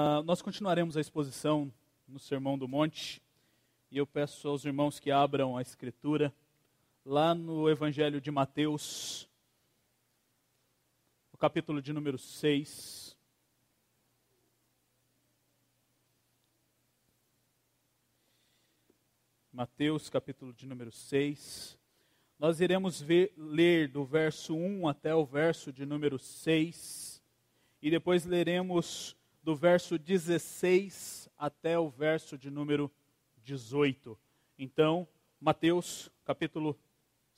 Uh, nós continuaremos a exposição no Sermão do Monte e eu peço aos irmãos que abram a Escritura lá no Evangelho de Mateus, no capítulo de número 6. Mateus, capítulo de número 6. Nós iremos ver, ler do verso 1 até o verso de número 6, e depois leremos do verso 16 até o verso de número 18. Então, Mateus, capítulo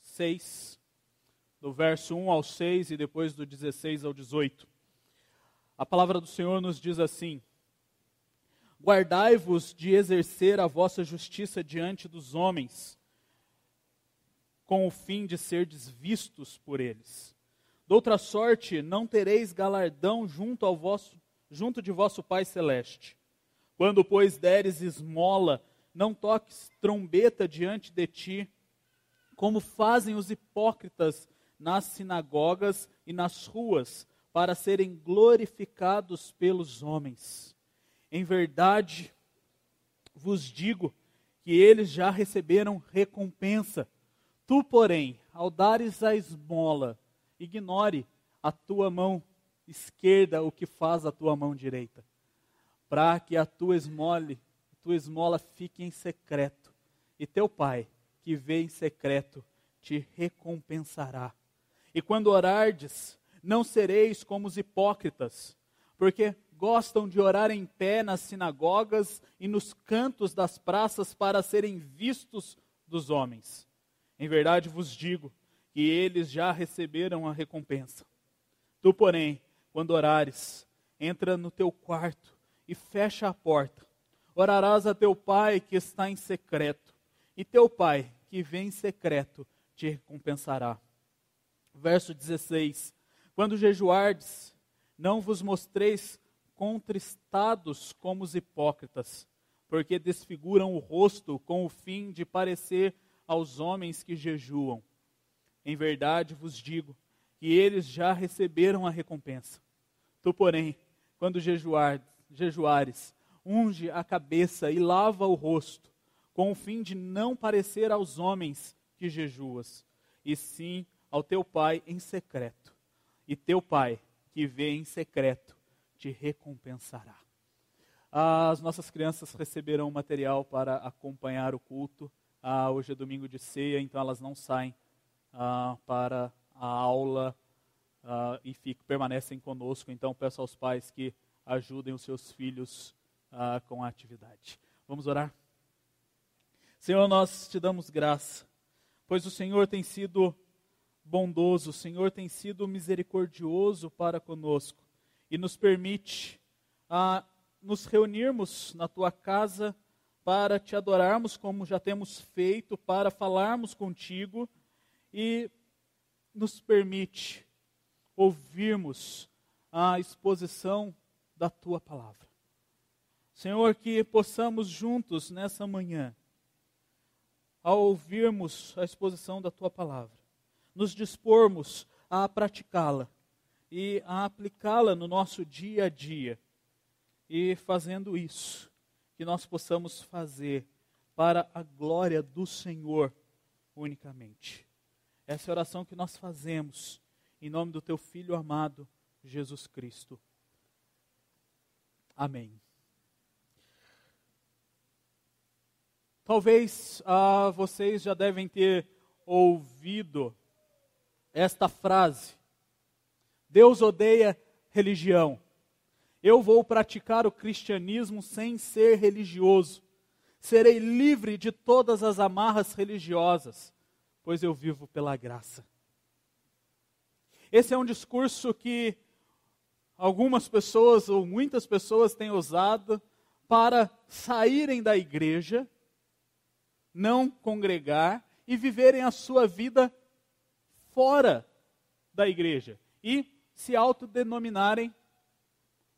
6, do verso 1 ao 6 e depois do 16 ao 18. A palavra do Senhor nos diz assim: Guardai-vos de exercer a vossa justiça diante dos homens, com o fim de serdes vistos por eles. Doutra sorte, não tereis galardão junto ao vosso junto de vosso Pai celeste. Quando, pois, deres esmola, não toques trombeta diante de ti, como fazem os hipócritas nas sinagogas e nas ruas, para serem glorificados pelos homens. Em verdade, vos digo que eles já receberam recompensa. Tu, porém, ao dares a esmola, ignore a tua mão esquerda o que faz a tua mão direita, para que a tua esmole, tua esmola fique em secreto, e teu pai, que vê em secreto, te recompensará. E quando orardes, não sereis como os hipócritas, porque gostam de orar em pé nas sinagogas e nos cantos das praças para serem vistos dos homens. Em verdade vos digo que eles já receberam a recompensa. Tu, porém, quando orares, entra no teu quarto e fecha a porta. Orarás a teu pai que está em secreto, e teu pai que vem em secreto te recompensará. Verso 16: Quando jejuardes, não vos mostreis contristados como os hipócritas, porque desfiguram o rosto com o fim de parecer aos homens que jejuam. Em verdade vos digo que eles já receberam a recompensa. Tu, porém, quando jejuar, jejuares, unge a cabeça e lava o rosto, com o fim de não parecer aos homens que jejuas, e sim ao teu pai em secreto. E teu pai, que vê em secreto, te recompensará. As nossas crianças receberão material para acompanhar o culto. Ah, hoje é domingo de ceia, então elas não saem ah, para a aula uh, e fico, permanecem conosco. Então, peço aos pais que ajudem os seus filhos uh, com a atividade. Vamos orar? Senhor, nós te damos graça, pois o Senhor tem sido bondoso, o Senhor tem sido misericordioso para conosco e nos permite uh, nos reunirmos na tua casa para te adorarmos como já temos feito, para falarmos contigo e nos permite ouvirmos a exposição da tua palavra. Senhor, que possamos juntos nessa manhã, ao ouvirmos a exposição da tua palavra, nos dispormos a praticá-la e a aplicá-la no nosso dia a dia. E fazendo isso, que nós possamos fazer para a glória do Senhor unicamente. Essa é a oração que nós fazemos em nome do teu filho amado, Jesus Cristo. Amém. Talvez ah, vocês já devem ter ouvido esta frase: Deus odeia religião. Eu vou praticar o cristianismo sem ser religioso. Serei livre de todas as amarras religiosas, pois eu vivo pela graça. Esse é um discurso que algumas pessoas, ou muitas pessoas, têm usado para saírem da igreja, não congregar e viverem a sua vida fora da igreja e se autodenominarem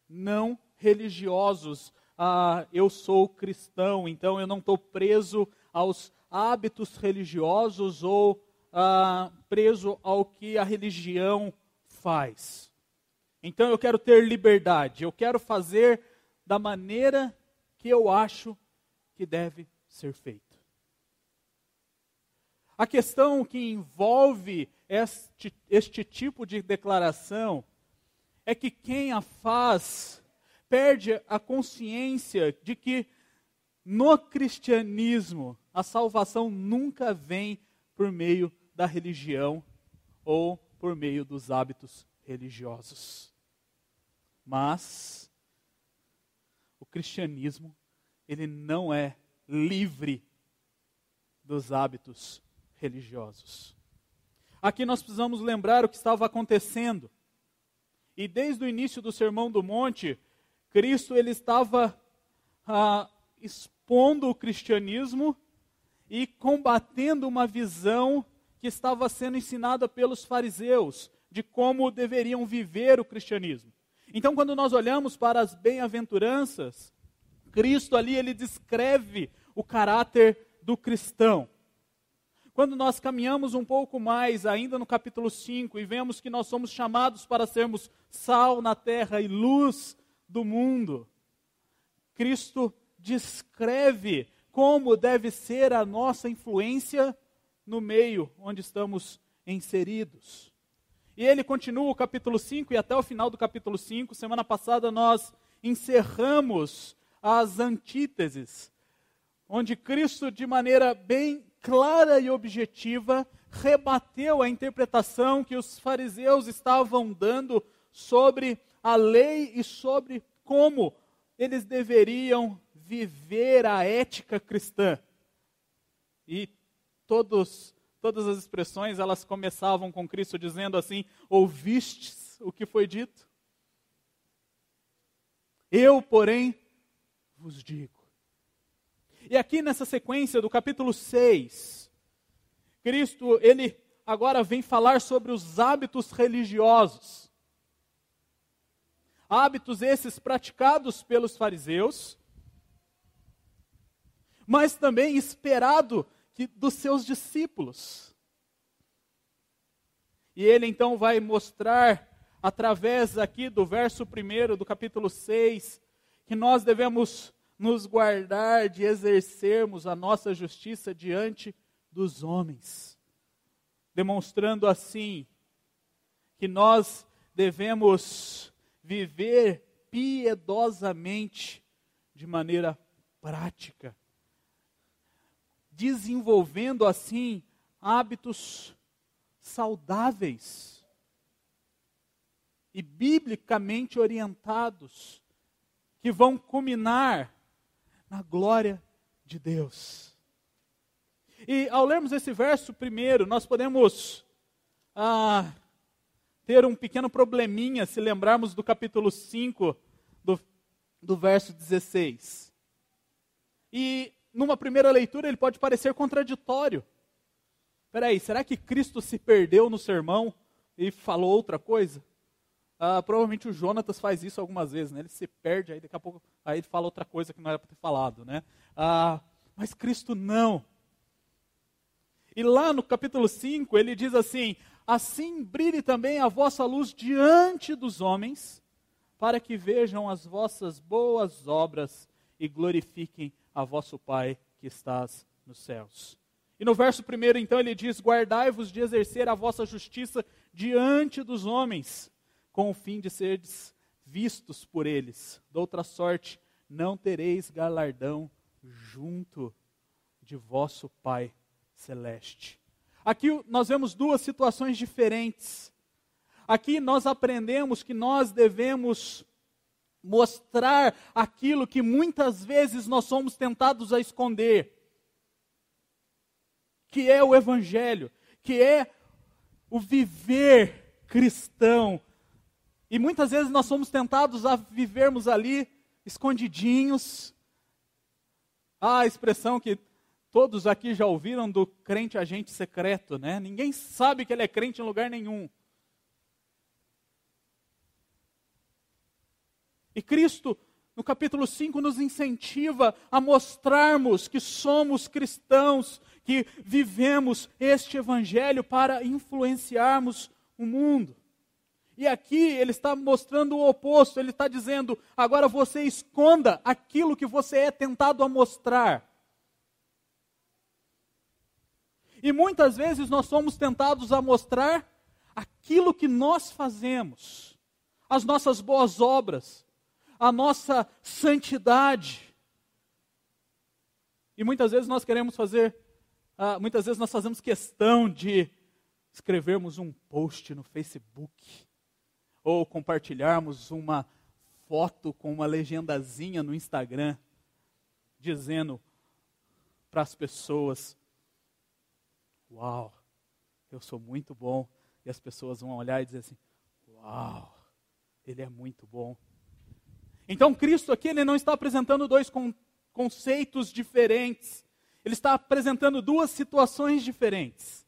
não religiosos. Ah, eu sou cristão, então eu não estou preso aos hábitos religiosos ou ah, preso ao que a religião faz. Então eu quero ter liberdade, eu quero fazer da maneira que eu acho que deve ser feito. A questão que envolve este, este tipo de declaração é que quem a faz perde a consciência de que no cristianismo a salvação nunca vem por meio da religião ou por meio dos hábitos religiosos. Mas o cristianismo, ele não é livre dos hábitos religiosos. Aqui nós precisamos lembrar o que estava acontecendo. E desde o início do Sermão do Monte, Cristo ele estava ah, expondo o cristianismo e combatendo uma visão que estava sendo ensinada pelos fariseus de como deveriam viver o cristianismo. Então, quando nós olhamos para as bem-aventuranças, Cristo ali ele descreve o caráter do cristão. Quando nós caminhamos um pouco mais, ainda no capítulo 5, e vemos que nós somos chamados para sermos sal na terra e luz do mundo, Cristo descreve como deve ser a nossa influência no meio onde estamos inseridos. E ele continua o capítulo 5 e até o final do capítulo 5. Semana passada nós encerramos as antíteses, onde Cristo, de maneira bem clara e objetiva, rebateu a interpretação que os fariseus estavam dando sobre a lei e sobre como eles deveriam viver a ética cristã. E todos, todas as expressões, elas começavam com Cristo dizendo assim: Ouvistes o que foi dito? Eu, porém, vos digo. E aqui nessa sequência do capítulo 6, Cristo, ele agora vem falar sobre os hábitos religiosos. Hábitos esses praticados pelos fariseus, mas também esperado que, dos seus discípulos. E ele então vai mostrar, através aqui do verso 1 do capítulo 6, que nós devemos nos guardar de exercermos a nossa justiça diante dos homens, demonstrando assim que nós devemos viver piedosamente de maneira prática desenvolvendo assim hábitos saudáveis e biblicamente orientados, que vão culminar na glória de Deus. E ao lermos esse verso primeiro, nós podemos ah, ter um pequeno probleminha se lembrarmos do capítulo 5, do, do verso 16. E numa primeira leitura, ele pode parecer contraditório. Espera será que Cristo se perdeu no sermão e falou outra coisa? Ah, provavelmente o Jonatas faz isso algumas vezes, né? Ele se perde, aí daqui a pouco aí ele fala outra coisa que não era para ter falado, né? Ah, mas Cristo não. E lá no capítulo 5, ele diz assim: Assim brilhe também a vossa luz diante dos homens, para que vejam as vossas boas obras e glorifiquem a vosso Pai que estás nos céus. E no verso primeiro, então, ele diz: Guardai-vos de exercer a vossa justiça diante dos homens, com o fim de seres vistos por eles. De outra sorte, não tereis galardão junto de vosso Pai celeste. Aqui nós vemos duas situações diferentes. Aqui nós aprendemos que nós devemos mostrar aquilo que muitas vezes nós somos tentados a esconder, que é o Evangelho, que é o viver cristão. E muitas vezes nós somos tentados a vivermos ali escondidinhos. A expressão que todos aqui já ouviram do crente agente secreto, né? Ninguém sabe que ele é crente em lugar nenhum. E Cristo, no capítulo 5, nos incentiva a mostrarmos que somos cristãos, que vivemos este evangelho para influenciarmos o mundo. E aqui ele está mostrando o oposto, ele está dizendo: agora você esconda aquilo que você é tentado a mostrar. E muitas vezes nós somos tentados a mostrar aquilo que nós fazemos, as nossas boas obras, a nossa santidade. E muitas vezes nós queremos fazer, uh, muitas vezes nós fazemos questão de escrevermos um post no Facebook ou compartilharmos uma foto com uma legendazinha no Instagram dizendo para as pessoas: Uau, eu sou muito bom. E as pessoas vão olhar e dizer assim: Uau, ele é muito bom. Então, Cristo aqui ele não está apresentando dois conceitos diferentes. Ele está apresentando duas situações diferentes.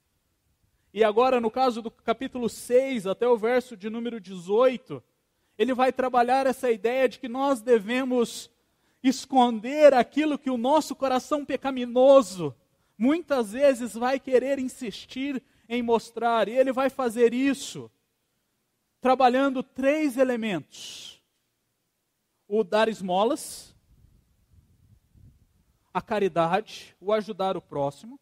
E agora, no caso do capítulo 6 até o verso de número 18, ele vai trabalhar essa ideia de que nós devemos esconder aquilo que o nosso coração pecaminoso muitas vezes vai querer insistir em mostrar, e ele vai fazer isso trabalhando três elementos: o dar esmolas, a caridade, o ajudar o próximo.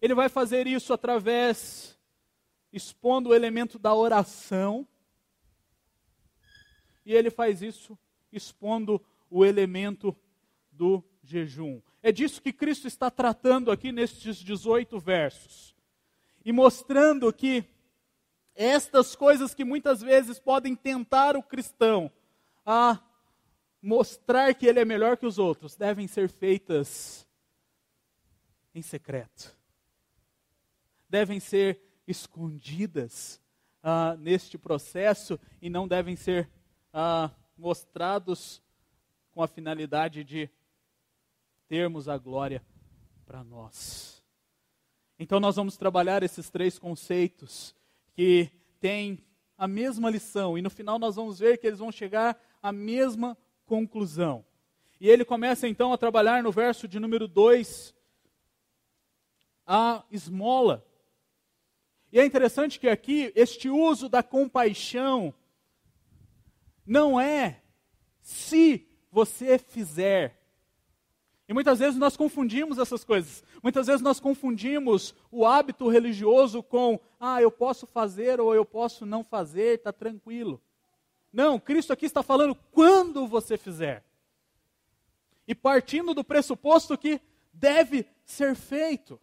Ele vai fazer isso através, expondo o elemento da oração, e ele faz isso expondo o elemento do jejum. É disso que Cristo está tratando aqui nestes 18 versos. E mostrando que estas coisas que muitas vezes podem tentar o cristão a mostrar que ele é melhor que os outros, devem ser feitas em secreto. Devem ser escondidas ah, neste processo e não devem ser ah, mostrados com a finalidade de termos a glória para nós. Então, nós vamos trabalhar esses três conceitos que têm a mesma lição, e no final nós vamos ver que eles vão chegar à mesma conclusão. E ele começa então a trabalhar no verso de número 2 a esmola. E é interessante que aqui este uso da compaixão não é se você fizer, e muitas vezes nós confundimos essas coisas. Muitas vezes nós confundimos o hábito religioso com, ah, eu posso fazer ou eu posso não fazer, está tranquilo. Não, Cristo aqui está falando quando você fizer. E partindo do pressuposto que deve ser feito.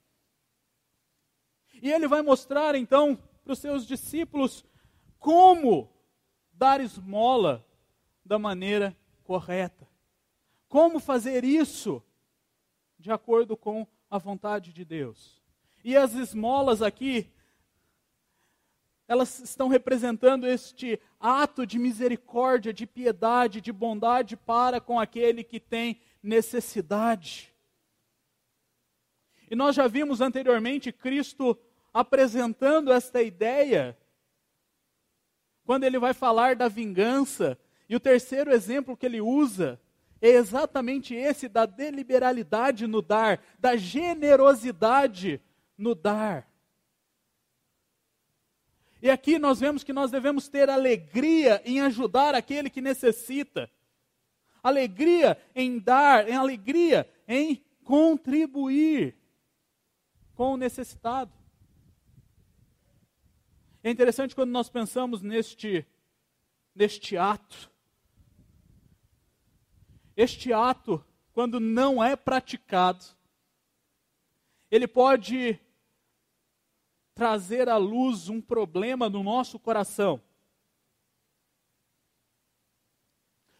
E ele vai mostrar então para os seus discípulos como dar esmola da maneira correta. Como fazer isso de acordo com a vontade de Deus. E as esmolas aqui, elas estão representando este ato de misericórdia, de piedade, de bondade para com aquele que tem necessidade. E nós já vimos anteriormente Cristo apresentando esta ideia, quando ele vai falar da vingança, e o terceiro exemplo que ele usa é exatamente esse da deliberalidade no dar, da generosidade no dar. E aqui nós vemos que nós devemos ter alegria em ajudar aquele que necessita, alegria em dar, em alegria em contribuir com o necessitado. É interessante quando nós pensamos neste, neste ato, este ato, quando não é praticado, ele pode trazer à luz um problema no nosso coração.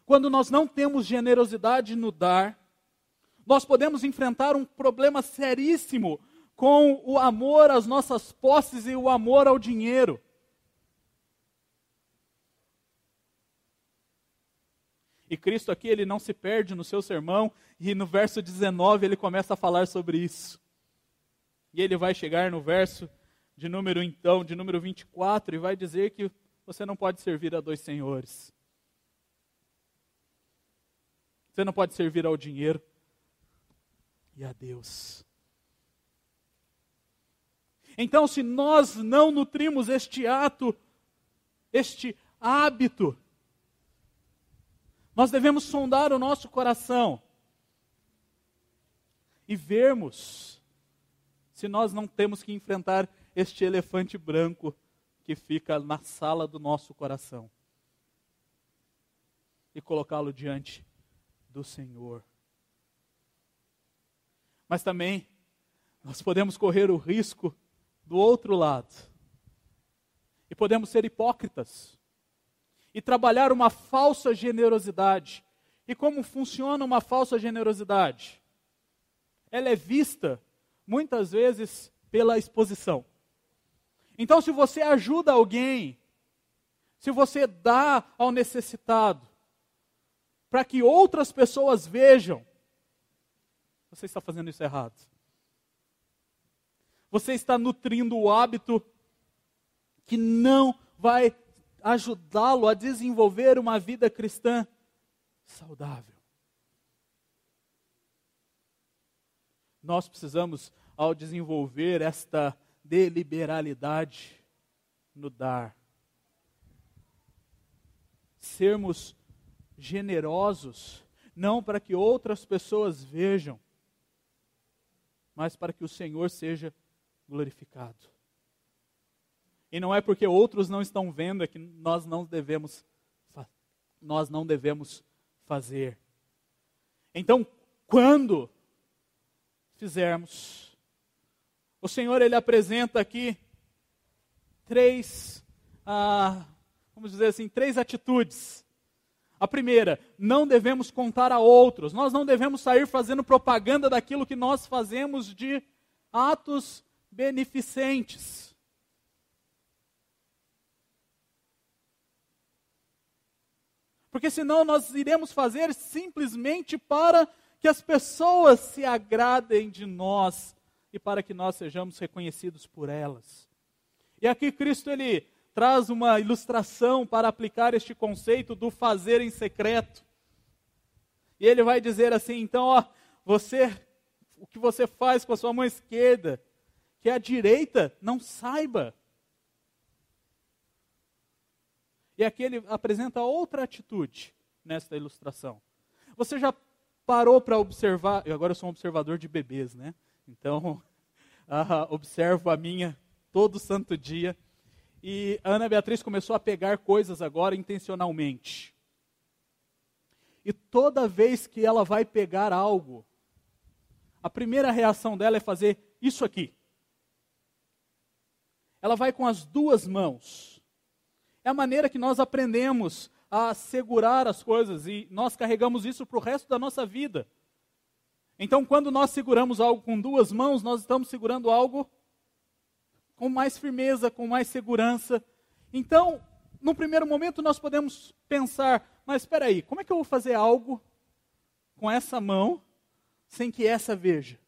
Quando nós não temos generosidade no dar, nós podemos enfrentar um problema seríssimo com o amor às nossas posses e o amor ao dinheiro. E Cristo aqui, ele não se perde no seu sermão, e no verso 19 ele começa a falar sobre isso. E ele vai chegar no verso de número então, de número 24, e vai dizer que você não pode servir a dois senhores. Você não pode servir ao dinheiro e a Deus. Então, se nós não nutrimos este ato este hábito. Nós devemos sondar o nosso coração e vermos se nós não temos que enfrentar este elefante branco que fica na sala do nosso coração e colocá-lo diante do Senhor. Mas também nós podemos correr o risco do outro lado. E podemos ser hipócritas e trabalhar uma falsa generosidade. E como funciona uma falsa generosidade? Ela é vista muitas vezes pela exposição. Então, se você ajuda alguém, se você dá ao necessitado, para que outras pessoas vejam, você está fazendo isso errado. Você está nutrindo o hábito que não vai ajudá-lo a desenvolver uma vida cristã saudável. Nós precisamos, ao desenvolver esta deliberalidade no dar, sermos generosos, não para que outras pessoas vejam, mas para que o Senhor seja glorificado. E não é porque outros não estão vendo é que nós não devemos nós não devemos fazer. Então, quando fizermos, o Senhor ele apresenta aqui três, ah, vamos dizer assim, três atitudes. A primeira, não devemos contar a outros. Nós não devemos sair fazendo propaganda daquilo que nós fazemos de atos beneficentes. Porque senão nós iremos fazer simplesmente para que as pessoas se agradem de nós e para que nós sejamos reconhecidos por elas. E aqui Cristo ele traz uma ilustração para aplicar este conceito do fazer em secreto. E ele vai dizer assim: então, ó, você, o que você faz com a sua mão esquerda, que a direita não saiba. E aqui ele apresenta outra atitude nesta ilustração. Você já parou para observar? Eu agora sou um observador de bebês, né? Então, uh, observo a minha todo santo dia. E a Ana Beatriz começou a pegar coisas agora intencionalmente. E toda vez que ela vai pegar algo, a primeira reação dela é fazer isso aqui ela vai com as duas mãos. É a maneira que nós aprendemos a segurar as coisas e nós carregamos isso para o resto da nossa vida. Então, quando nós seguramos algo com duas mãos, nós estamos segurando algo com mais firmeza, com mais segurança. Então, no primeiro momento, nós podemos pensar: mas espera aí, como é que eu vou fazer algo com essa mão sem que essa veja?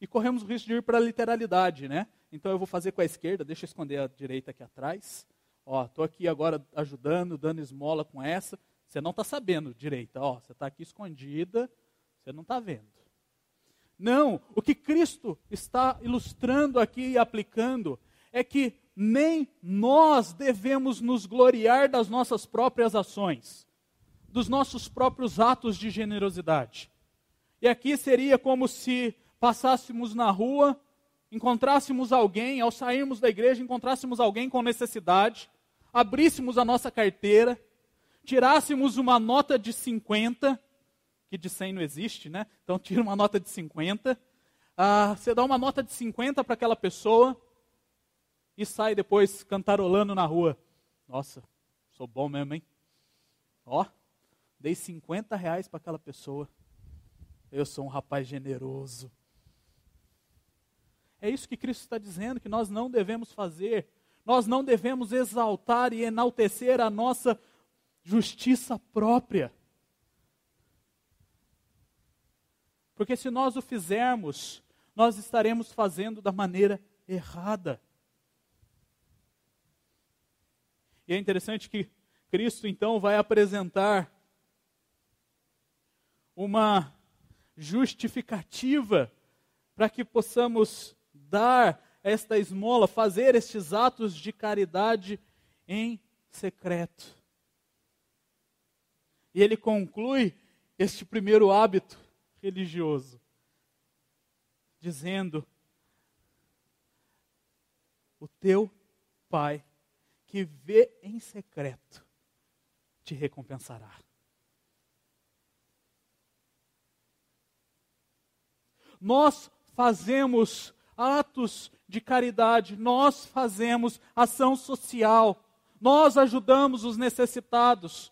E corremos o risco de ir para a literalidade, né? Então eu vou fazer com a esquerda, deixa eu esconder a direita aqui atrás. Ó, estou aqui agora ajudando, dando esmola com essa. Você não está sabendo direita, ó, você está aqui escondida, você não está vendo. Não, o que Cristo está ilustrando aqui e aplicando é que nem nós devemos nos gloriar das nossas próprias ações, dos nossos próprios atos de generosidade. E aqui seria como se passássemos na rua encontrássemos alguém, ao sairmos da igreja, encontrássemos alguém com necessidade, abríssemos a nossa carteira, tirássemos uma nota de 50, que de 100 não existe, né? Então tira uma nota de 50, ah, você dá uma nota de 50 para aquela pessoa e sai depois cantarolando na rua. Nossa, sou bom mesmo, hein? Ó, dei 50 reais para aquela pessoa. Eu sou um rapaz generoso. É isso que Cristo está dizendo que nós não devemos fazer. Nós não devemos exaltar e enaltecer a nossa justiça própria. Porque se nós o fizermos, nós estaremos fazendo da maneira errada. E é interessante que Cristo então vai apresentar uma justificativa para que possamos dar esta esmola, fazer estes atos de caridade em secreto. E ele conclui este primeiro hábito religioso, dizendo: O teu Pai, que vê em secreto, te recompensará. Nós fazemos atos de caridade, nós fazemos ação social, nós ajudamos os necessitados.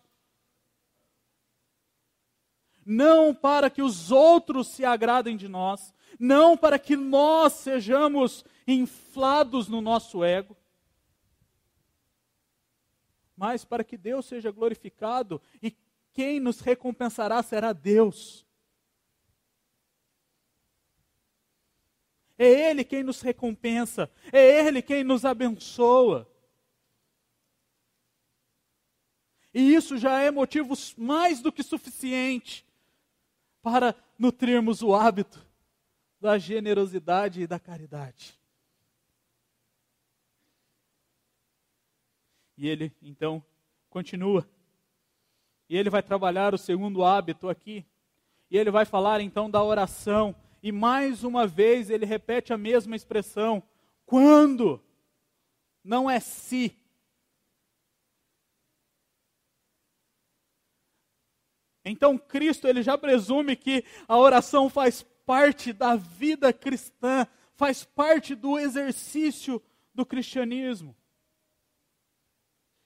Não para que os outros se agradem de nós, não para que nós sejamos inflados no nosso ego, mas para que Deus seja glorificado e quem nos recompensará será Deus. É Ele quem nos recompensa, é Ele quem nos abençoa. E isso já é motivo mais do que suficiente para nutrirmos o hábito da generosidade e da caridade. E ele então continua. E ele vai trabalhar o segundo hábito aqui. E ele vai falar então da oração e mais uma vez ele repete a mesma expressão: quando? Não é se. Então Cristo ele já presume que a oração faz parte da vida cristã, faz parte do exercício do cristianismo.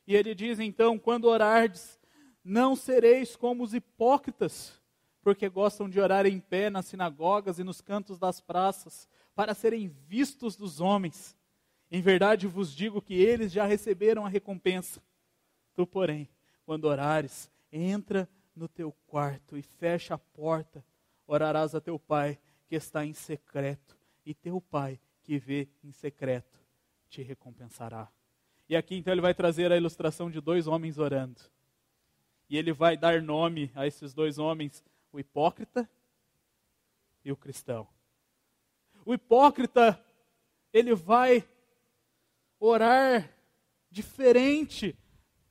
E ele diz então: quando orardes, não sereis como os hipócritas, porque gostam de orar em pé nas sinagogas e nos cantos das praças, para serem vistos dos homens. Em verdade vos digo que eles já receberam a recompensa. Tu, porém, quando orares, entra no teu quarto e fecha a porta, orarás a teu pai que está em secreto, e teu pai que vê em secreto te recompensará. E aqui então ele vai trazer a ilustração de dois homens orando. E ele vai dar nome a esses dois homens o hipócrita e o cristão. O hipócrita, ele vai orar diferente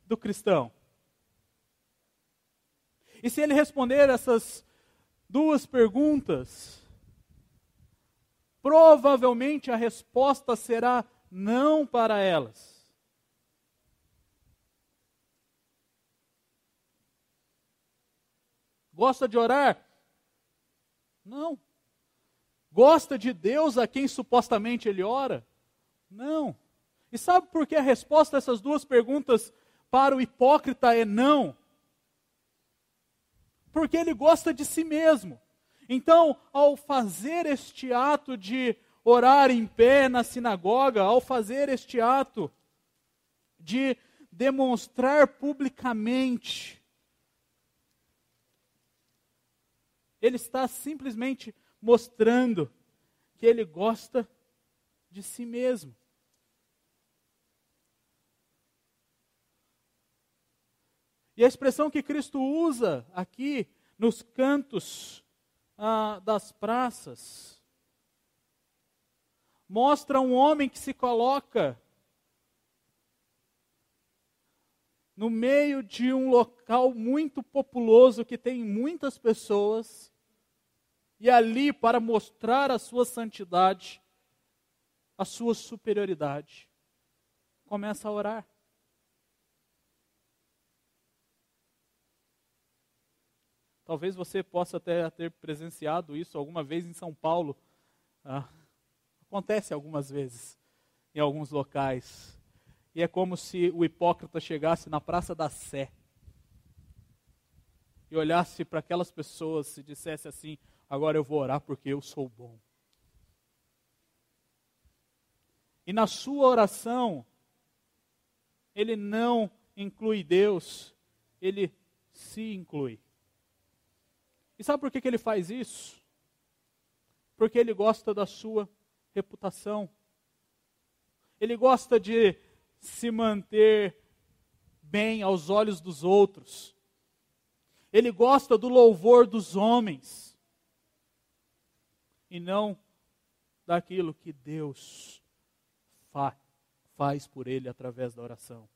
do cristão. E se ele responder essas duas perguntas, provavelmente a resposta será não para elas. Gosta de orar? Não. Gosta de Deus a quem supostamente ele ora? Não. E sabe por que a resposta a essas duas perguntas para o hipócrita é não? Porque ele gosta de si mesmo. Então, ao fazer este ato de orar em pé na sinagoga, ao fazer este ato de demonstrar publicamente Ele está simplesmente mostrando que ele gosta de si mesmo. E a expressão que Cristo usa aqui nos cantos ah, das praças mostra um homem que se coloca no meio de um local muito populoso que tem muitas pessoas e ali, para mostrar a sua santidade, a sua superioridade, começa a orar. Talvez você possa até ter presenciado isso alguma vez em São Paulo. Ah, acontece algumas vezes em alguns locais. E é como se o hipócrita chegasse na Praça da Sé e olhasse para aquelas pessoas e dissesse assim: agora eu vou orar porque eu sou bom. E na sua oração, ele não inclui Deus, ele se inclui. E sabe por que, que ele faz isso? Porque ele gosta da sua reputação. Ele gosta de se manter bem aos olhos dos outros. Ele gosta do louvor dos homens e não daquilo que Deus fa faz por ele através da oração.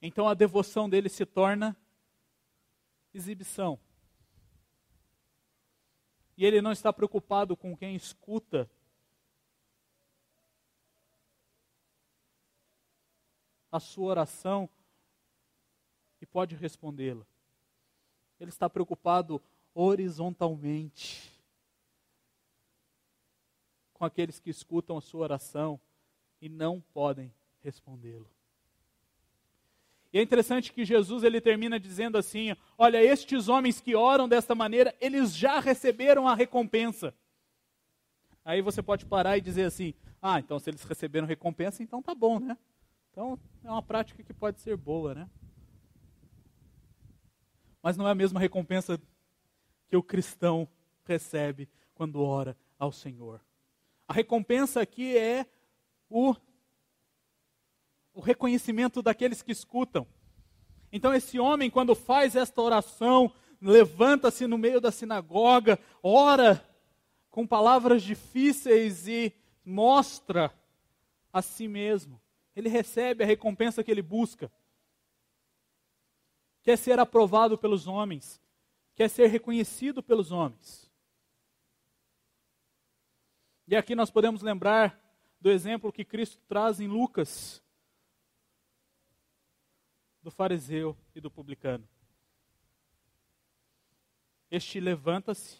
Então a devoção dele se torna exibição. E ele não está preocupado com quem escuta a sua oração e pode respondê-la. Ele está preocupado horizontalmente com aqueles que escutam a sua oração e não podem respondê-lo. E é interessante que Jesus ele termina dizendo assim: Olha, estes homens que oram desta maneira, eles já receberam a recompensa. Aí você pode parar e dizer assim: Ah, então se eles receberam recompensa, então tá bom, né? Então é uma prática que pode ser boa, né? Mas não é a mesma recompensa que o cristão recebe quando ora ao Senhor. A recompensa aqui é o o reconhecimento daqueles que escutam. Então, esse homem, quando faz esta oração, levanta-se no meio da sinagoga, ora com palavras difíceis e mostra a si mesmo. Ele recebe a recompensa que ele busca. Quer ser aprovado pelos homens, quer ser reconhecido pelos homens. E aqui nós podemos lembrar do exemplo que Cristo traz em Lucas, do fariseu e do publicano. Este levanta-se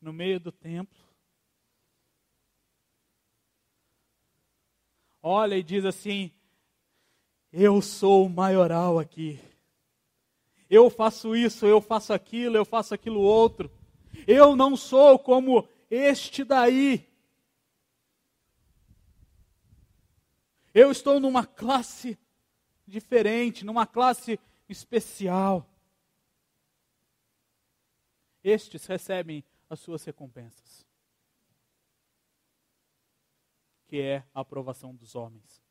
no meio do templo, olha e diz assim: Eu sou o maioral aqui. Eu faço isso, eu faço aquilo, eu faço aquilo outro. Eu não sou como este daí. Eu estou numa classe diferente, numa classe especial. Estes recebem as suas recompensas, que é a aprovação dos homens,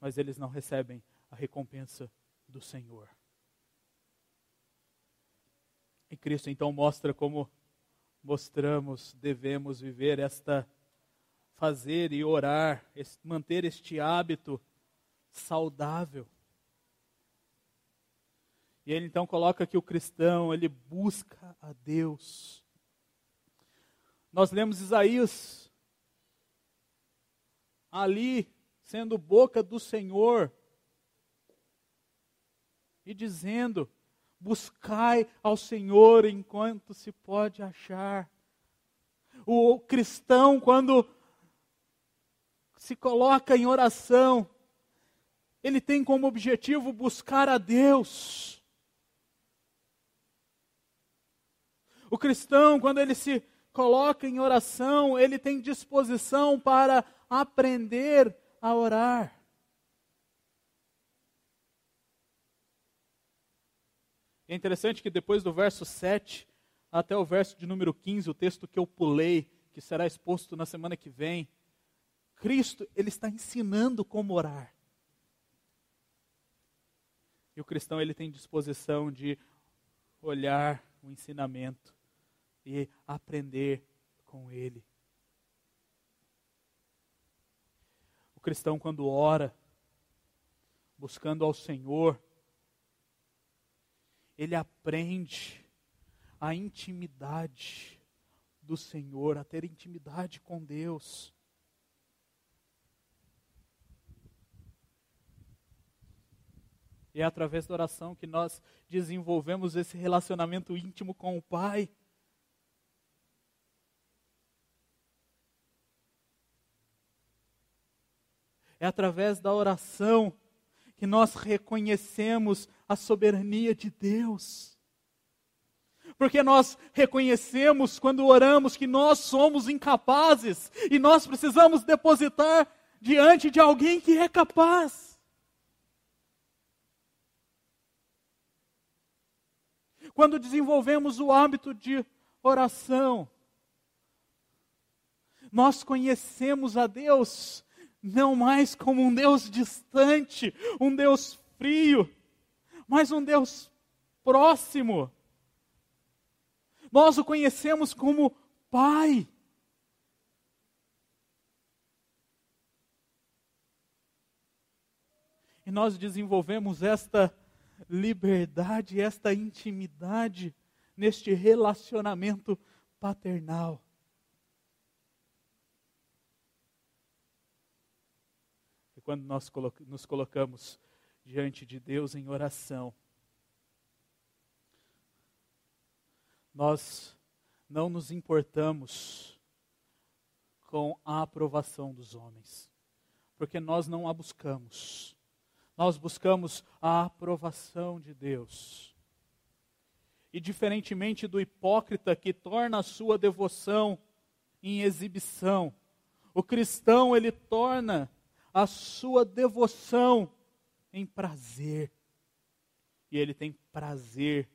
mas eles não recebem a recompensa do Senhor. E Cristo então mostra como mostramos, devemos viver esta, fazer e orar, manter este hábito saudável. E ele então coloca que o cristão, ele busca a Deus. Nós lemos Isaías ali sendo boca do Senhor e dizendo: Buscai ao Senhor enquanto se pode achar. O cristão, quando se coloca em oração, ele tem como objetivo buscar a Deus. O cristão, quando ele se coloca em oração, ele tem disposição para aprender a orar. É interessante que depois do verso 7 até o verso de número 15, o texto que eu pulei, que será exposto na semana que vem, Cristo, ele está ensinando como orar. E o cristão ele tem disposição de olhar o ensinamento e aprender com ele. O cristão, quando ora, buscando ao Senhor, ele aprende a intimidade do Senhor, a ter intimidade com Deus. E é através da oração que nós desenvolvemos esse relacionamento íntimo com o Pai. É através da oração que nós reconhecemos a soberania de Deus. Porque nós reconhecemos quando oramos que nós somos incapazes e nós precisamos depositar diante de alguém que é capaz. Quando desenvolvemos o hábito de oração, nós conhecemos a Deus não mais como um Deus distante, um Deus frio, mas um Deus próximo. Nós o conhecemos como Pai. E nós desenvolvemos esta liberdade, esta intimidade neste relacionamento paternal. E quando nós nos colocamos diante de Deus em oração, nós não nos importamos com a aprovação dos homens, porque nós não a buscamos. Nós buscamos a aprovação de Deus. E diferentemente do hipócrita que torna a sua devoção em exibição, o cristão ele torna a sua devoção em prazer. E ele tem prazer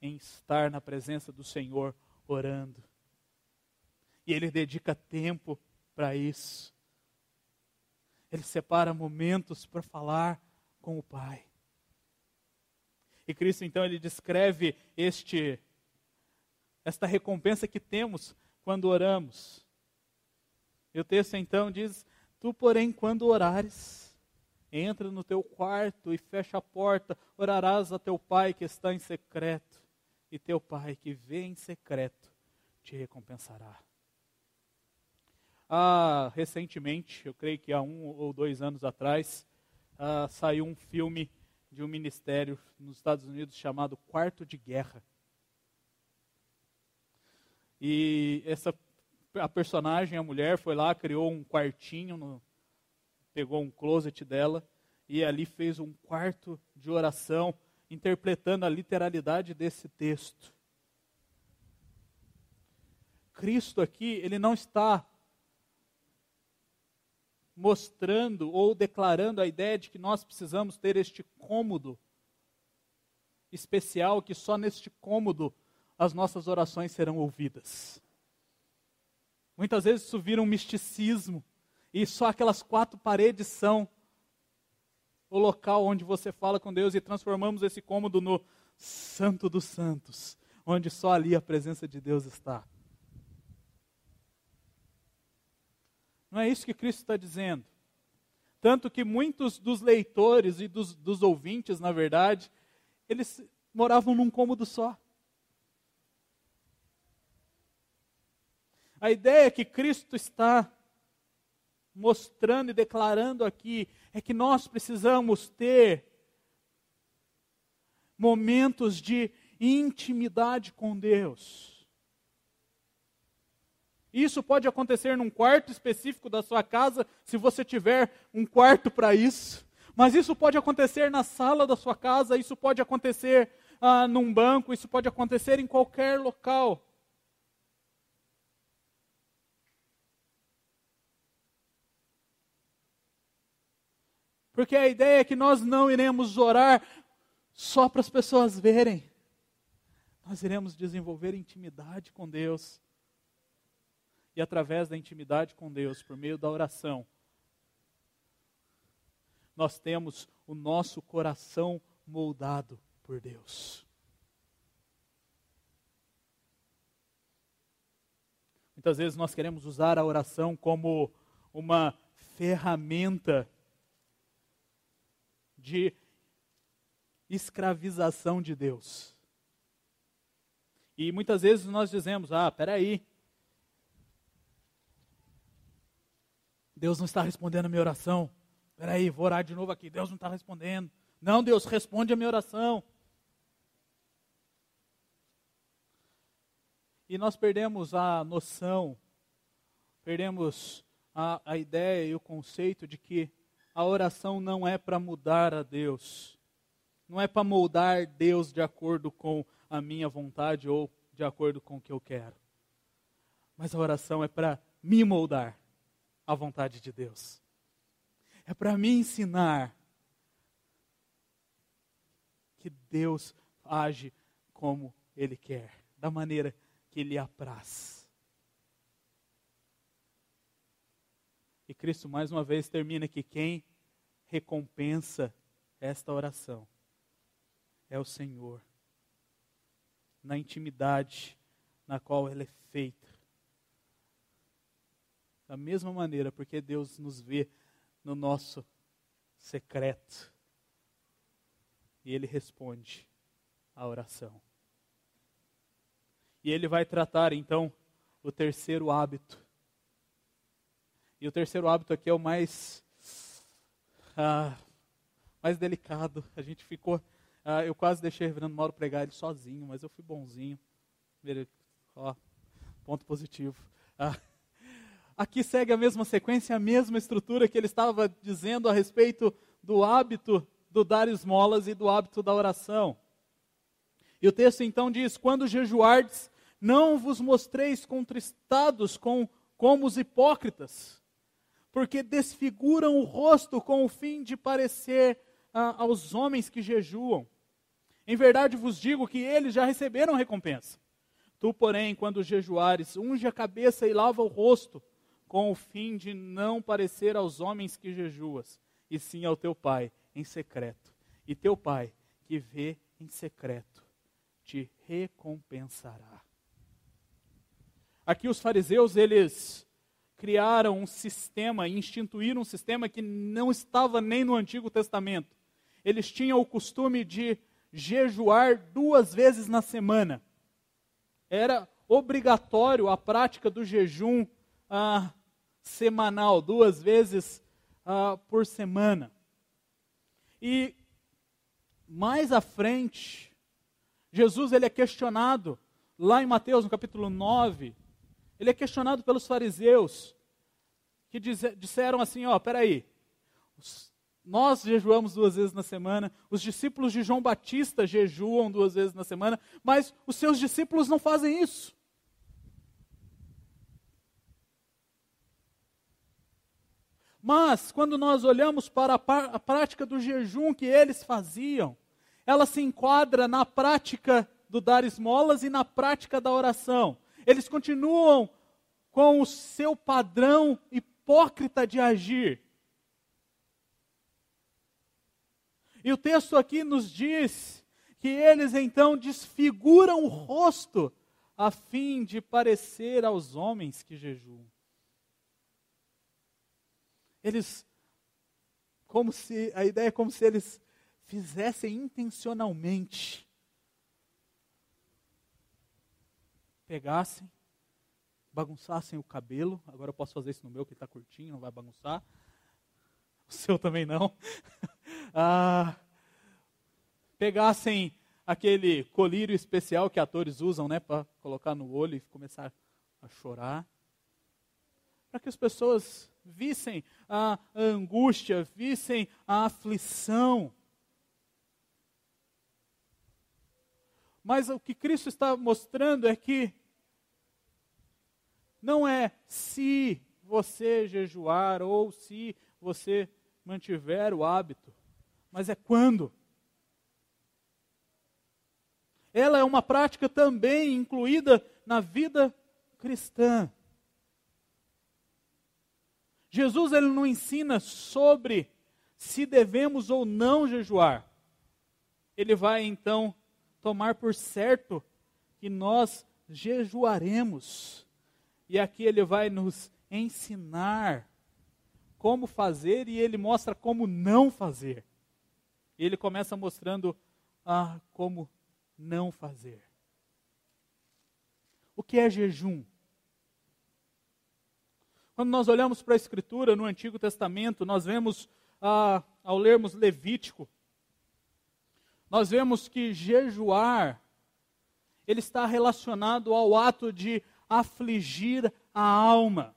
em estar na presença do Senhor orando. E ele dedica tempo para isso. Ele separa momentos para falar com o Pai. E Cristo então ele descreve este esta recompensa que temos quando oramos. E o texto então diz: Tu, porém, quando orares, entra no teu quarto e fecha a porta, orarás a teu pai que está em secreto, e teu pai que vê em secreto te recompensará. Ah, recentemente, eu creio que há um ou dois anos atrás, ah, saiu um filme de um ministério nos Estados Unidos chamado Quarto de Guerra. E essa a personagem, a mulher, foi lá, criou um quartinho, no, pegou um closet dela e ali fez um quarto de oração, interpretando a literalidade desse texto. Cristo aqui, ele não está mostrando ou declarando a ideia de que nós precisamos ter este cômodo especial, que só neste cômodo as nossas orações serão ouvidas. Muitas vezes isso vira um misticismo, e só aquelas quatro paredes são o local onde você fala com Deus, e transformamos esse cômodo no Santo dos Santos, onde só ali a presença de Deus está. Não é isso que Cristo está dizendo. Tanto que muitos dos leitores e dos, dos ouvintes, na verdade, eles moravam num cômodo só. A ideia que Cristo está mostrando e declarando aqui é que nós precisamos ter momentos de intimidade com Deus. Isso pode acontecer num quarto específico da sua casa, se você tiver um quarto para isso. Mas isso pode acontecer na sala da sua casa, isso pode acontecer ah, num banco, isso pode acontecer em qualquer local. Porque a ideia é que nós não iremos orar só para as pessoas verem. Nós iremos desenvolver intimidade com Deus e através da intimidade com Deus, por meio da oração, nós temos o nosso coração moldado por Deus. Muitas vezes nós queremos usar a oração como uma ferramenta de escravização de Deus. E muitas vezes nós dizemos: ah, peraí, Deus não está respondendo a minha oração. Espera aí, vou orar de novo aqui. Deus não está respondendo. Não, Deus, responde a minha oração. E nós perdemos a noção, perdemos a, a ideia e o conceito de que a oração não é para mudar a Deus. Não é para moldar Deus de acordo com a minha vontade ou de acordo com o que eu quero. Mas a oração é para me moldar a vontade de Deus. É para me ensinar que Deus age como Ele quer, da maneira que Ele apraz. E Cristo mais uma vez termina que quem recompensa esta oração é o Senhor, na intimidade na qual ela é feita da mesma maneira, porque Deus nos vê no nosso secreto. e ele responde a oração. E ele vai tratar então o terceiro hábito. E o terceiro hábito aqui é o mais ah, mais delicado. A gente ficou, ah, eu quase deixei o Reverendo Mauro pregar ele sozinho, mas eu fui bonzinho. Ó, ponto positivo. Ah, aqui segue a mesma sequência, a mesma estrutura que ele estava dizendo a respeito do hábito do dar esmolas e do hábito da oração. E o texto então diz: Quando jejuardes, não vos mostreis contristados com, como os hipócritas, porque desfiguram o rosto com o fim de parecer ah, aos homens que jejuam. Em verdade vos digo que eles já receberam recompensa. Tu, porém, quando jejuares, unge a cabeça e lava o rosto, com o fim de não parecer aos homens que jejuas, e sim ao teu pai em secreto. E teu pai, que vê em secreto, te recompensará. Aqui os fariseus, eles criaram um sistema, instituíram um sistema que não estava nem no Antigo Testamento. Eles tinham o costume de jejuar duas vezes na semana. Era obrigatório a prática do jejum ah, semanal, duas vezes ah, por semana. E mais à frente, Jesus ele é questionado, lá em Mateus, no capítulo 9, ele é questionado pelos fariseus, que diz, disseram assim: ó, peraí, nós jejuamos duas vezes na semana, os discípulos de João Batista jejuam duas vezes na semana, mas os seus discípulos não fazem isso. Mas, quando nós olhamos para a, prática do jejum que eles faziam, ela se enquadra na prática do dar esmolas e na prática da oração. Eles continuam com o seu padrão hipócrita de agir. E o texto aqui nos diz que eles então desfiguram o rosto a fim de parecer aos homens que jejuam. Eles, como se, a ideia é como se eles fizessem intencionalmente, pegassem, bagunçassem o cabelo, agora eu posso fazer isso no meu que está curtinho, não vai bagunçar, o seu também não, ah, pegassem aquele colírio especial que atores usam, né, para colocar no olho e começar a chorar, para que as pessoas vissem a angústia, vissem a aflição. Mas o que Cristo está mostrando é que não é se você jejuar ou se você mantiver o hábito, mas é quando. Ela é uma prática também incluída na vida cristã. Jesus ele não ensina sobre se devemos ou não jejuar. Ele vai então tomar por certo que nós jejuaremos. E aqui ele vai nos ensinar como fazer e ele mostra como não fazer. E ele começa mostrando ah, como não fazer. O que é jejum? Quando nós olhamos para a Escritura no Antigo Testamento, nós vemos, ah, ao lermos Levítico, nós vemos que jejuar, ele está relacionado ao ato de afligir a alma.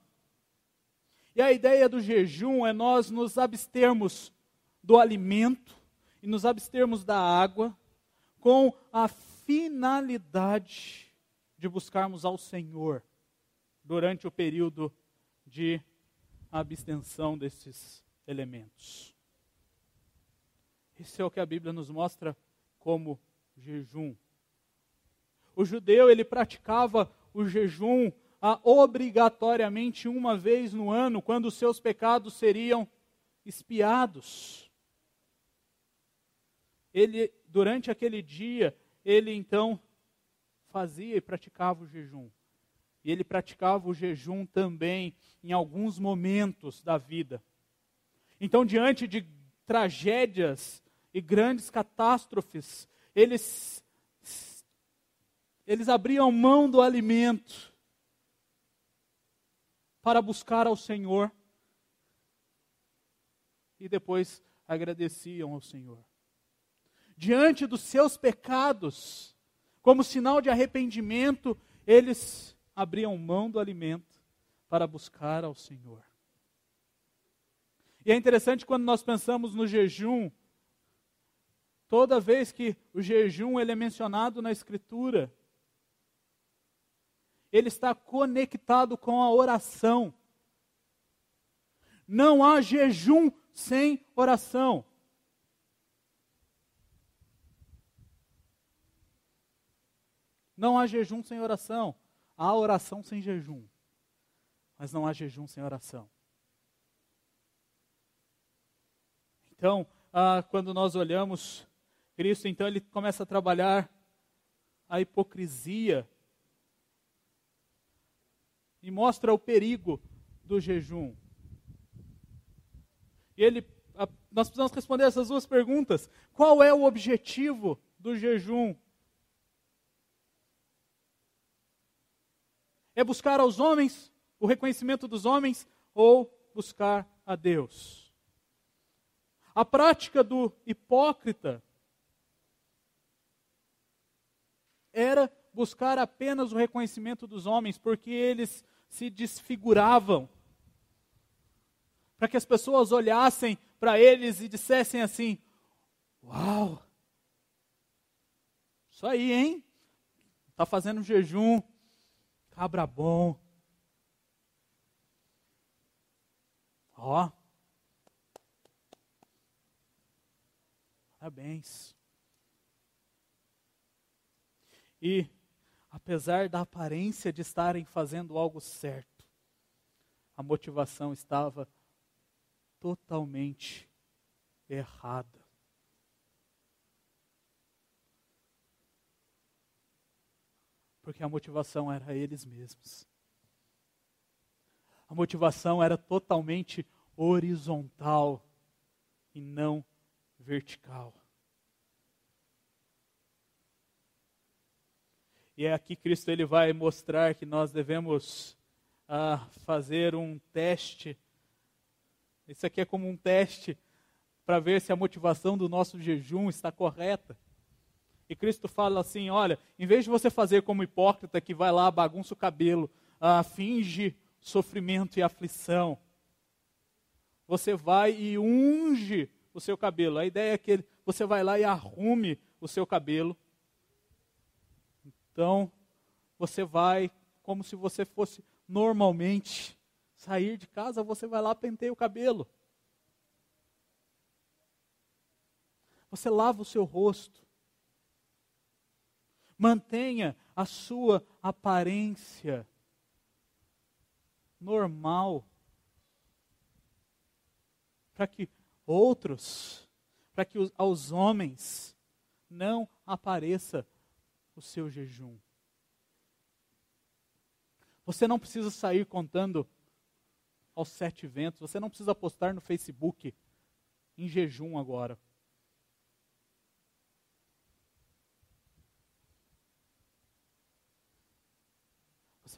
E a ideia do jejum é nós nos abstermos do alimento e nos abstermos da água com a finalidade de buscarmos ao Senhor durante o período de abstenção desses elementos. Isso é o que a Bíblia nos mostra como jejum. O judeu ele praticava o jejum ah, obrigatoriamente uma vez no ano, quando os seus pecados seriam espiados. Ele durante aquele dia, ele então fazia e praticava o jejum. E ele praticava o jejum também em alguns momentos da vida. Então, diante de tragédias e grandes catástrofes, eles, eles abriam mão do alimento para buscar ao Senhor e depois agradeciam ao Senhor. Diante dos seus pecados, como sinal de arrependimento, eles abriam mão do alimento para buscar ao Senhor. E é interessante quando nós pensamos no jejum, toda vez que o jejum ele é mencionado na Escritura, ele está conectado com a oração. Não há jejum sem oração. Não há jejum sem oração. Há oração sem jejum. Mas não há jejum sem oração. Então, ah, quando nós olhamos Cristo, então ele começa a trabalhar a hipocrisia e mostra o perigo do jejum. E ele, a, nós precisamos responder essas duas perguntas. Qual é o objetivo do jejum? É buscar aos homens o reconhecimento dos homens ou buscar a Deus? A prática do hipócrita era buscar apenas o reconhecimento dos homens, porque eles se desfiguravam. Para que as pessoas olhassem para eles e dissessem assim: Uau! Isso aí, hein? Está fazendo jejum, cabra bom. Ó, Parabéns. E, apesar da aparência de estarem fazendo algo certo, a motivação estava totalmente errada. Porque a motivação era eles mesmos. A motivação era totalmente horizontal e não vertical. E é aqui Cristo ele vai mostrar que nós devemos ah, fazer um teste. Isso aqui é como um teste para ver se a motivação do nosso jejum está correta. E Cristo fala assim: olha, em vez de você fazer como hipócrita que vai lá, bagunça o cabelo, ah, finge sofrimento e aflição, você vai e unge o seu cabelo. A ideia é que você vai lá e arrume o seu cabelo. Então, você vai como se você fosse normalmente sair de casa, você vai lá penteia o cabelo. Você lava o seu rosto. Mantenha a sua aparência normal. Para que outros, para que aos homens não apareça o seu jejum. Você não precisa sair contando aos sete ventos, você não precisa postar no Facebook em jejum agora.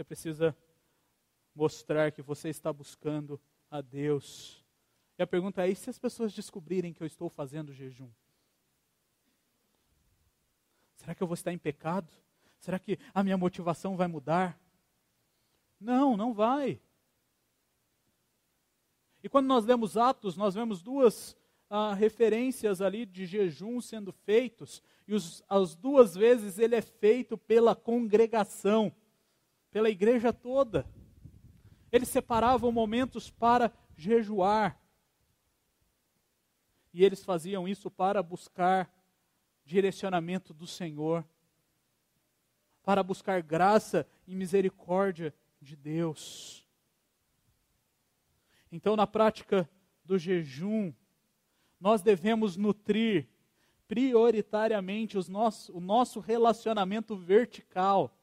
Você precisa mostrar que você está buscando a Deus e a pergunta é: e se as pessoas descobrirem que eu estou fazendo jejum? Será que eu vou estar em pecado? Será que a minha motivação vai mudar? Não, não vai. E quando nós lemos Atos, nós vemos duas ah, referências ali de jejum sendo feitos, e os, as duas vezes ele é feito pela congregação, pela igreja toda. Eles separavam momentos para jejuar. E eles faziam isso para buscar direcionamento do Senhor, para buscar graça e misericórdia de Deus. Então, na prática do jejum, nós devemos nutrir prioritariamente os nosso, o nosso relacionamento vertical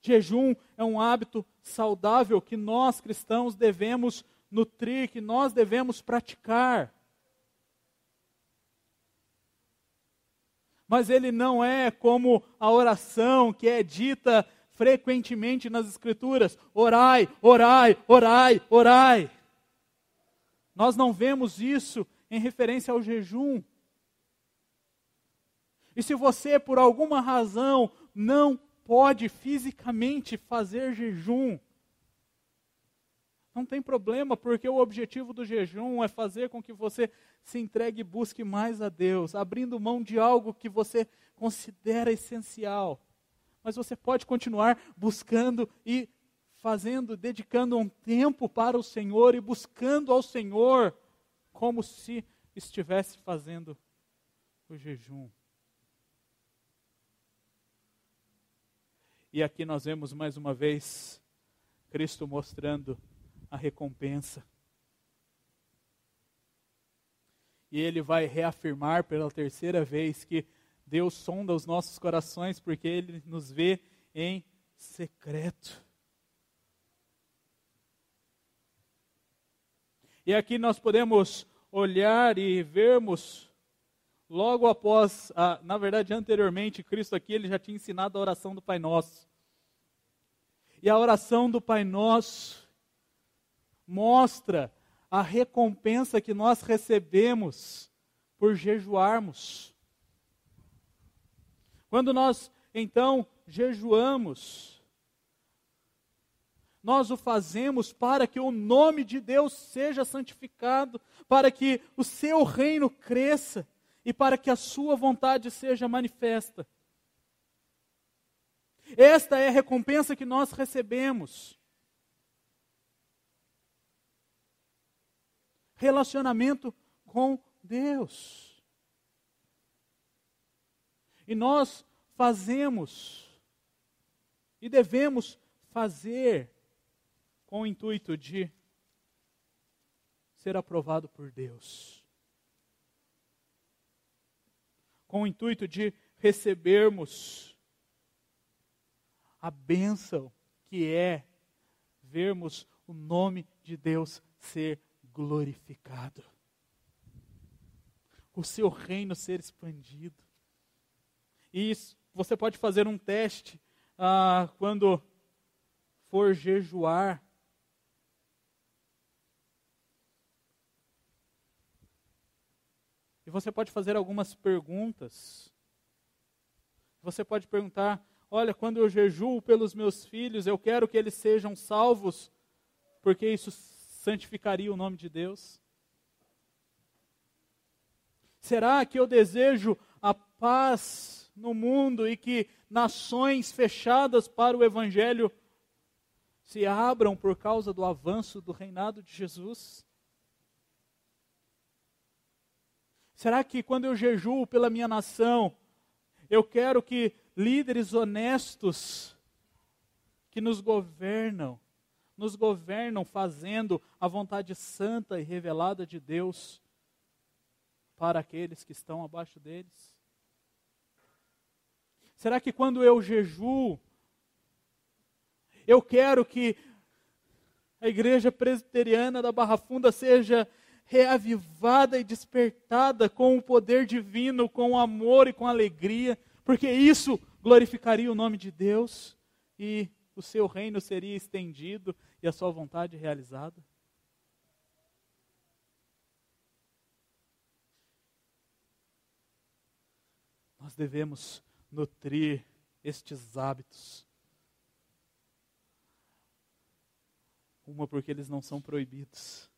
Jejum é um hábito saudável que nós cristãos devemos nutrir, que nós devemos praticar. Mas ele não é como a oração que é dita frequentemente nas Escrituras: orai, orai, orai, orai. Nós não vemos isso em referência ao jejum. E se você, por alguma razão, não pode fisicamente fazer jejum, não tem problema, porque o objetivo do jejum é fazer com que você se entregue e busque mais a Deus, abrindo mão de algo que você considera essencial. Mas você pode continuar buscando e fazendo, dedicando um tempo para o Senhor e buscando ao Senhor como se estivesse fazendo o jejum. E aqui nós vemos mais uma vez Cristo mostrando a recompensa. E ele vai reafirmar pela terceira vez que Deus sonda os nossos corações porque ele nos vê em secreto. E aqui nós podemos olhar e vermos logo após, a, na verdade anteriormente, Cristo aqui ele já tinha ensinado a oração do Pai Nosso. E a oração do Pai Nosso mostra a recompensa que nós recebemos por jejuarmos. Quando nós então jejuamos, nós o fazemos para que o nome de Deus seja santificado, para que o seu reino cresça e para que a sua vontade seja manifesta. Esta é a recompensa que nós recebemos. relacionamento com Deus. E nós fazemos e devemos fazer com o intuito de ser aprovado por Deus. Com o intuito de recebermos a bênção que é vermos o nome de Deus ser glorificado. O seu reino ser expandido. E isso, você pode fazer um teste ah, quando for jejuar. E você pode fazer algumas perguntas. Você pode perguntar: olha, quando eu jejuo pelos meus filhos, eu quero que eles sejam salvos, porque isso santificaria o nome de Deus? Será que eu desejo a paz no mundo e que nações fechadas para o Evangelho se abram por causa do avanço do reinado de Jesus? Será que quando eu jejuo pela minha nação, eu quero que líderes honestos que nos governam nos governam fazendo a vontade santa e revelada de Deus para aqueles que estão abaixo deles? Será que quando eu jejuo, eu quero que a igreja presbiteriana da Barra Funda seja reavivada e despertada com o poder divino, com o amor e com alegria, porque isso glorificaria o nome de Deus e o seu reino seria estendido e a sua vontade realizada? Nós devemos nutrir estes hábitos. Uma, porque eles não são proibidos,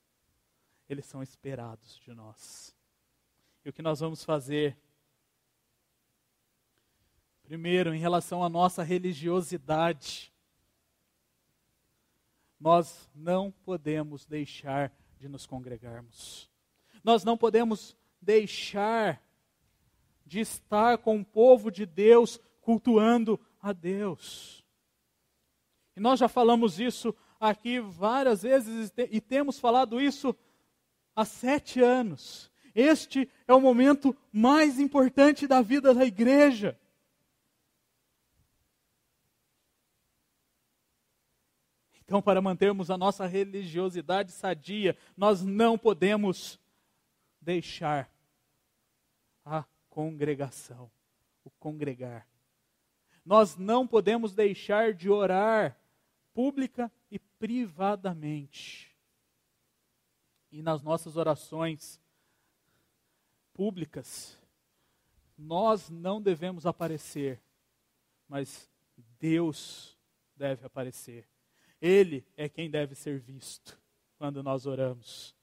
eles são esperados de nós. E o que nós vamos fazer? Primeiro, em relação à nossa religiosidade, nós não podemos deixar de nos congregarmos. Nós não podemos deixar de estar com o povo de Deus cultuando a Deus. E nós já falamos isso aqui várias vezes e temos falado isso há sete anos. Este é o momento mais importante da vida da igreja. Então, para mantermos a nossa religiosidade sadia, nós não podemos deixar a congregação, o congregar. Nós não podemos deixar de orar pública e privadamente. E nas nossas orações públicas, nós não devemos aparecer, mas Deus deve aparecer. Ele é quem deve ser visto quando nós oramos.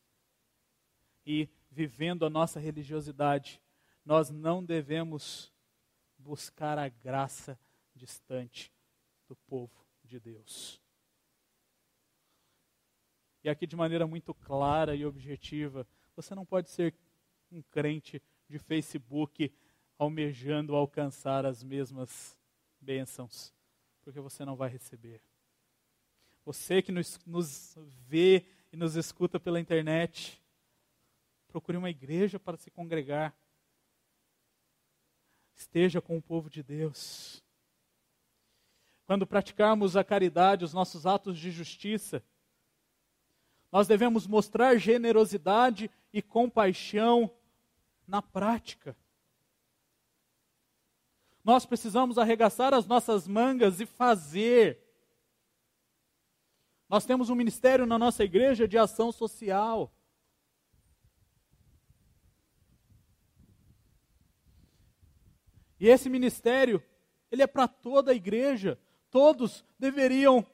E vivendo a nossa religiosidade, nós não devemos buscar a graça distante do povo de Deus. E aqui de maneira muito clara e objetiva, você não pode ser um crente de Facebook almejando alcançar as mesmas bênçãos, porque você não vai receber. Você que nos, nos vê e nos escuta pela internet, procure uma igreja para se congregar. Esteja com o povo de Deus. Quando praticarmos a caridade, os nossos atos de justiça, nós devemos mostrar generosidade e compaixão na prática. Nós precisamos arregaçar as nossas mangas e fazer. Nós temos um ministério na nossa igreja de ação social. E esse ministério, ele é para toda a igreja. Todos deveriam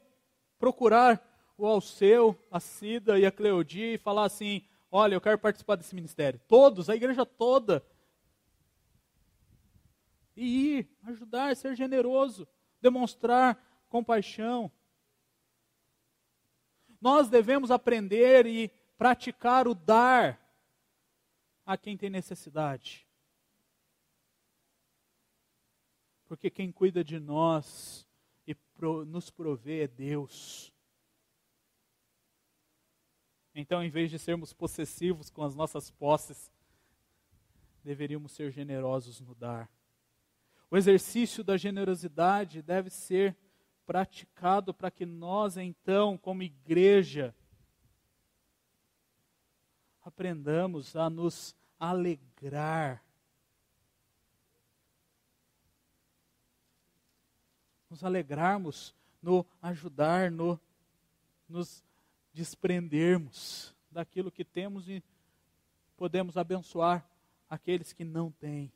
procurar o Alceu, a Cida e a Cleodia e falar assim: olha, eu quero participar desse ministério. Todos, a igreja toda e ir, ajudar, ser generoso, demonstrar compaixão. Nós devemos aprender e praticar o dar a quem tem necessidade. Porque quem cuida de nós e nos provê é Deus. Então, em vez de sermos possessivos com as nossas posses, deveríamos ser generosos no dar. O exercício da generosidade deve ser praticado para que nós, então, como igreja, aprendamos a nos alegrar. Nos alegrarmos no ajudar, no nos desprendermos daquilo que temos e podemos abençoar aqueles que não têm.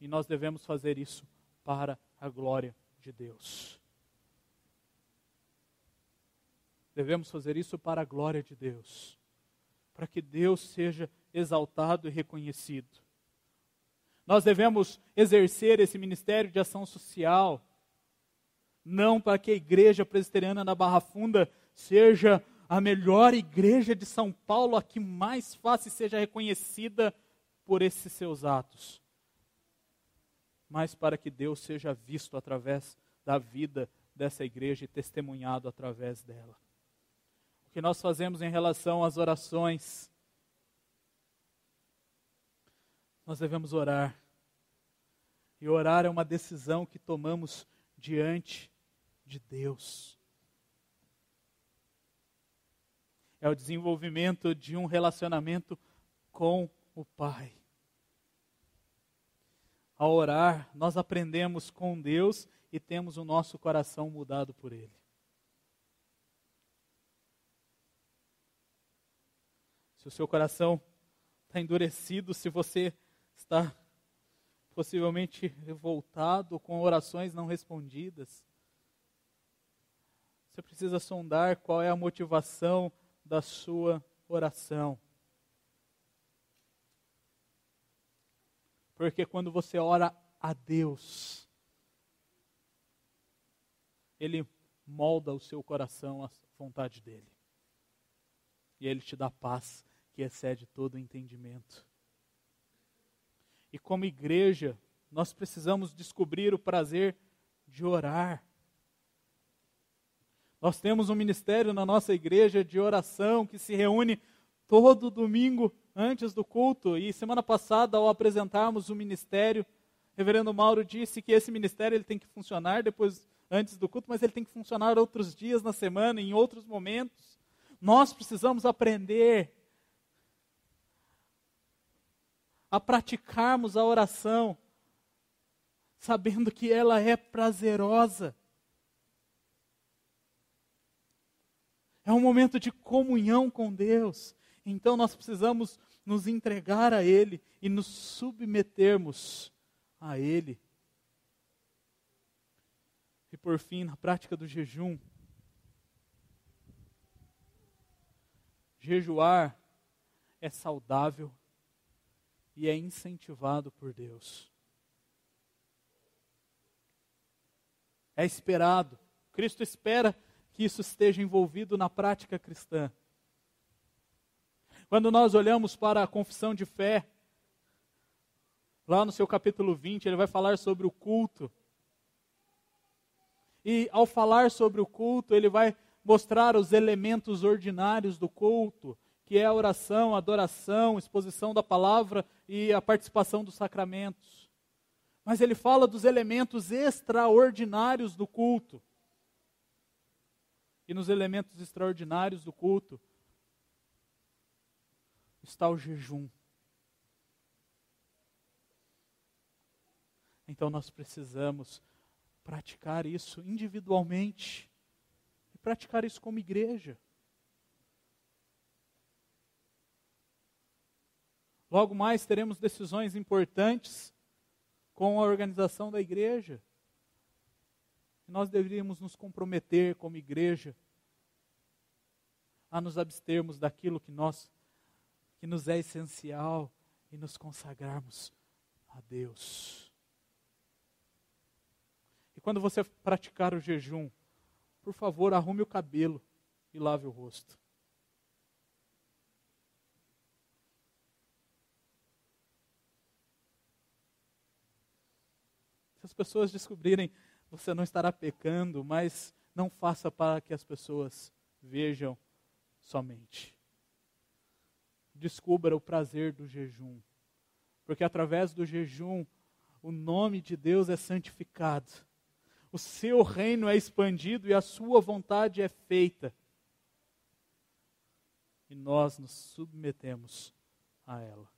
E nós devemos fazer isso para a glória de Deus. Devemos fazer isso para a glória de Deus, para que Deus seja exaltado e reconhecido. Nós devemos exercer esse ministério de ação social, não para que a igreja presbiteriana na Barra Funda seja a melhor igreja de São Paulo, a que mais fácil seja reconhecida por esses seus atos, mas para que Deus seja visto através da vida dessa igreja e testemunhado através dela. O que nós fazemos em relação às orações? Nós devemos orar. E orar é uma decisão que tomamos diante de Deus. É o desenvolvimento de um relacionamento com o Pai ao orar, nós aprendemos com Deus e temos o nosso coração mudado por Ele. Se o seu coração está endurecido, se você está possivelmente revoltado com orações não respondidas, você precisa sondar qual é a motivação da sua oração. Porque quando você ora a Deus, Ele molda o seu coração à vontade dEle. E Ele te dá paz que excede todo entendimento. E como igreja, nós precisamos descobrir o prazer de orar. Nós temos um ministério na nossa igreja de oração que se reúne todo domingo antes do culto. E semana passada, ao apresentarmos o ministério, o reverendo Mauro disse que esse ministério ele tem que funcionar depois antes do culto, mas ele tem que funcionar outros dias na semana, em outros momentos. Nós precisamos aprender a praticarmos a oração, sabendo que ela é prazerosa. É um momento de comunhão com Deus. Então nós precisamos nos entregar a Ele e nos submetermos a Ele. E por fim, na prática do jejum, jejuar é saudável e é incentivado por Deus. É esperado. Cristo espera que isso esteja envolvido na prática cristã. Quando nós olhamos para a confissão de fé, lá no seu capítulo 20, ele vai falar sobre o culto. E ao falar sobre o culto, ele vai mostrar os elementos ordinários do culto, que é a oração, a adoração, exposição da palavra e a participação dos sacramentos. Mas ele fala dos elementos extraordinários do culto. E nos elementos extraordinários do culto está o jejum. Então nós precisamos praticar isso individualmente e praticar isso como igreja. Logo mais teremos decisões importantes com a organização da igreja. Nós deveríamos nos comprometer como igreja a nos abstermos daquilo que nós que nos é essencial e nos consagrarmos a Deus. E quando você praticar o jejum, por favor, arrume o cabelo e lave o rosto. Se as pessoas descobrirem, você não estará pecando, mas não faça para que as pessoas vejam somente. Descubra o prazer do jejum, porque através do jejum o nome de Deus é santificado, o seu reino é expandido e a sua vontade é feita. E nós nos submetemos a ela.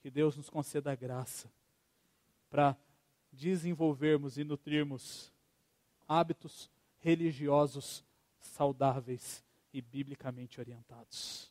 Que Deus nos conceda a graça para desenvolvermos e nutrirmos hábitos religiosos saudáveis e biblicamente orientados.